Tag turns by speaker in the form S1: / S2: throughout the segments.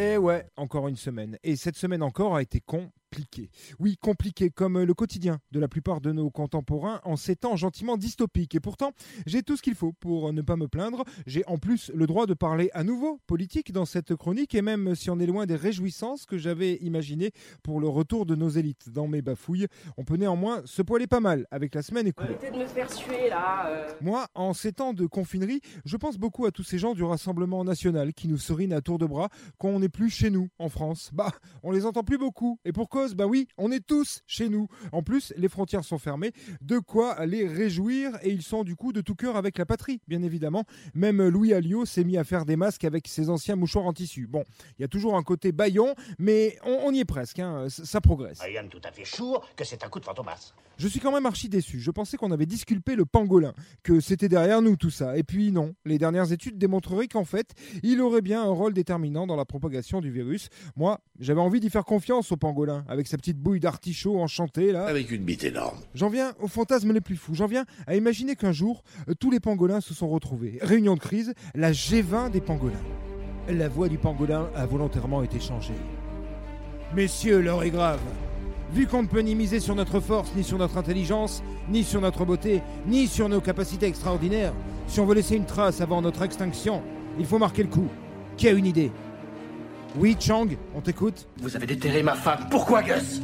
S1: Eh ouais, encore une semaine. Et cette semaine encore a été con compliqué. Oui, compliqué comme le quotidien de la plupart de nos contemporains en ces temps gentiment dystopiques. Et pourtant, j'ai tout ce qu'il faut pour ne pas me plaindre. J'ai en plus le droit de parler à nouveau politique dans cette chronique et même si on est loin des réjouissances que j'avais imaginées pour le retour de nos élites dans mes bafouilles, on peut néanmoins se poiler pas mal avec la semaine écoulée.
S2: Arrêtez de me faire suer là. euh.
S1: Moi, en ces temps de confinerie, je pense beaucoup à tous ces gens du Rassemblement national qui nous serinent à tour de bras qu'on n'est plus chez nous en France. Bah, on les entend plus beaucoup. Et pour cause, bah oui, on est tous chez nous. En plus, les frontières sont fermées, de quoi les réjouir et ils sont du coup de tout cœur avec la patrie, bien évidemment. Même Louis Alliot s'est mis à faire des masques avec ses anciens mouchoirs en tissu. Bon, il y a toujours un côté baillon, mais on, on y est presque, hein, ça progresse.
S3: De tout à fait sûr que c'est un coup de fantomas.
S1: Je suis quand même archi déçu. Je pensais qu'on avait disculpé le pangolin, que c'était derrière nous tout ça. Et puis non, les dernières études démontreraient qu'en fait, il aurait bien un rôle déterminant dans la propagation du virus. Moi, j'avais envie d'y faire confiance au pangolin, avec sa petite bouille d'artichaut enchantée là.
S4: Avec une bite énorme.
S1: J'en viens aux fantasmes les plus fous. J'en viens à imaginer qu'un jour, euh, tous les pangolins se sont retrouvés. Réunion de crise, la G20 des pangolins. La voix du pangolin a volontairement été changée. Messieurs, l'heure est grave. Vu qu'on ne peut ni miser sur notre force, ni sur notre intelligence, ni sur notre beauté, ni sur nos capacités extraordinaires, si on veut laisser une trace avant notre extinction, il faut marquer le coup. Qui a une idée? Oui, Chang, on t'écoute
S3: Vous avez déterré ma femme. Pourquoi, Gus?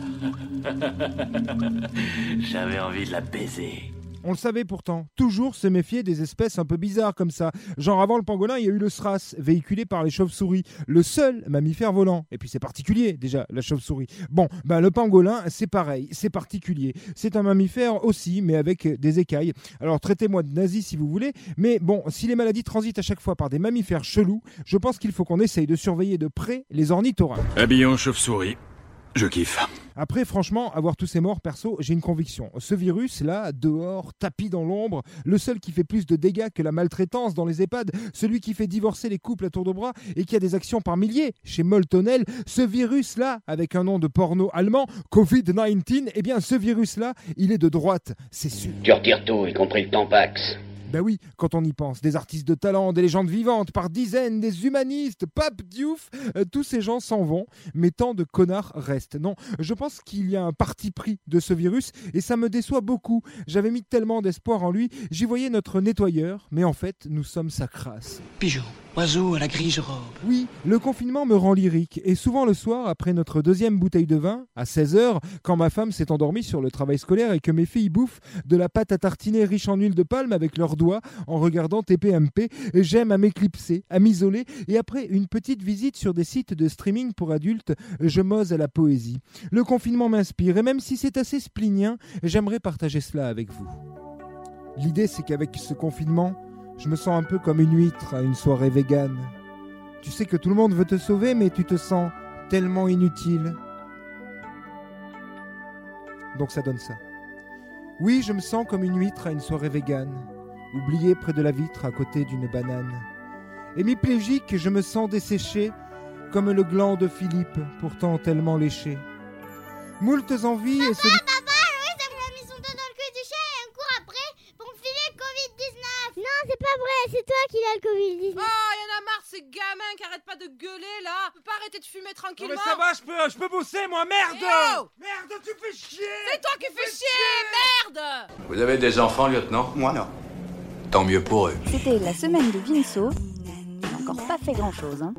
S5: J'avais envie de la baiser.
S1: On le savait pourtant, toujours se méfier des espèces un peu bizarres comme ça. Genre avant le pangolin, il y a eu le SRAS, véhiculé par les chauves-souris, le seul mammifère volant. Et puis c'est particulier déjà, la chauve-souris. Bon, ben le pangolin, c'est pareil, c'est particulier. C'est un mammifère aussi, mais avec des écailles. Alors traitez-moi de nazi si vous voulez, mais bon, si les maladies transitent à chaque fois par des mammifères chelous, je pense qu'il faut qu'on essaye de surveiller de près les ornithorynques.
S6: Habillé en chauve-souris. Je kiffe.
S1: Après, franchement, avoir tous ces morts, perso, j'ai une conviction. Ce virus, là, dehors, tapis dans l'ombre, le seul qui fait plus de dégâts que la maltraitance dans les EHPAD, celui qui fait divorcer les couples à tour de bras et qui a des actions par milliers chez Moltonel, ce virus-là, avec un nom de porno allemand, Covid-19, eh bien, ce virus-là, il est de droite, c'est sûr.
S7: Tu retires tout, y compris le tampax?
S1: Ben oui, quand on y pense, des artistes de talent, des légendes vivantes par dizaines, des humanistes, Pape Diouf, euh, tous ces gens s'en vont, mais tant de connards restent. Non, je pense qu'il y a un parti pris de ce virus et ça me déçoit beaucoup. J'avais mis tellement d'espoir en lui, j'y voyais notre nettoyeur, mais en fait, nous sommes sa crasse.
S8: Pigeon, oiseau à la grise robe.
S1: Oui, le confinement me rend lyrique et souvent le soir, après notre deuxième bouteille de vin, à 16h, quand ma femme s'est endormie sur le travail scolaire et que mes filles bouffent de la pâte à tartiner riche en huile de palme avec leurs en regardant TPMP, j'aime à m'éclipser, à m'isoler et après une petite visite sur des sites de streaming pour adultes, je m'ose à la poésie. Le confinement m'inspire et même si c'est assez splinien, j'aimerais partager cela avec vous. L'idée c'est qu'avec ce confinement, je me sens un peu comme une huître à une soirée végane. Tu sais que tout le monde veut te sauver, mais tu te sens tellement inutile. Donc ça donne ça. Oui, je me sens comme une huître à une soirée végane, oubliée près de la vitre à côté d'une banane. Hémiplégique, je me sens desséché, comme le gland de Philippe, pourtant tellement léché. Moultes envies et celui...
S9: Papa, Louise a mis son doigt dans le cul du chat et elle court après pour me filer le Covid-19 Non, c'est pas vrai, c'est toi qui l'as le Covid-19
S2: Oh, y'en a marre, ces gamins qui arrêtent pas de gueuler là. Tu peux pas arrêter de fumer
S1: Non
S2: tranquillement.
S1: mais ça va, je peux, je peux bosser moi, merde
S2: Eh oh
S1: Merde, tu fais chier
S2: C'est toi qui fais chier, merde
S5: Vous avez des enfants, lieutenant?
S3: Moi, non.
S5: Tant mieux pour eux.
S10: C'était la semaine de Vinceau. Il n'a encore pas fait grand-chose. Hein.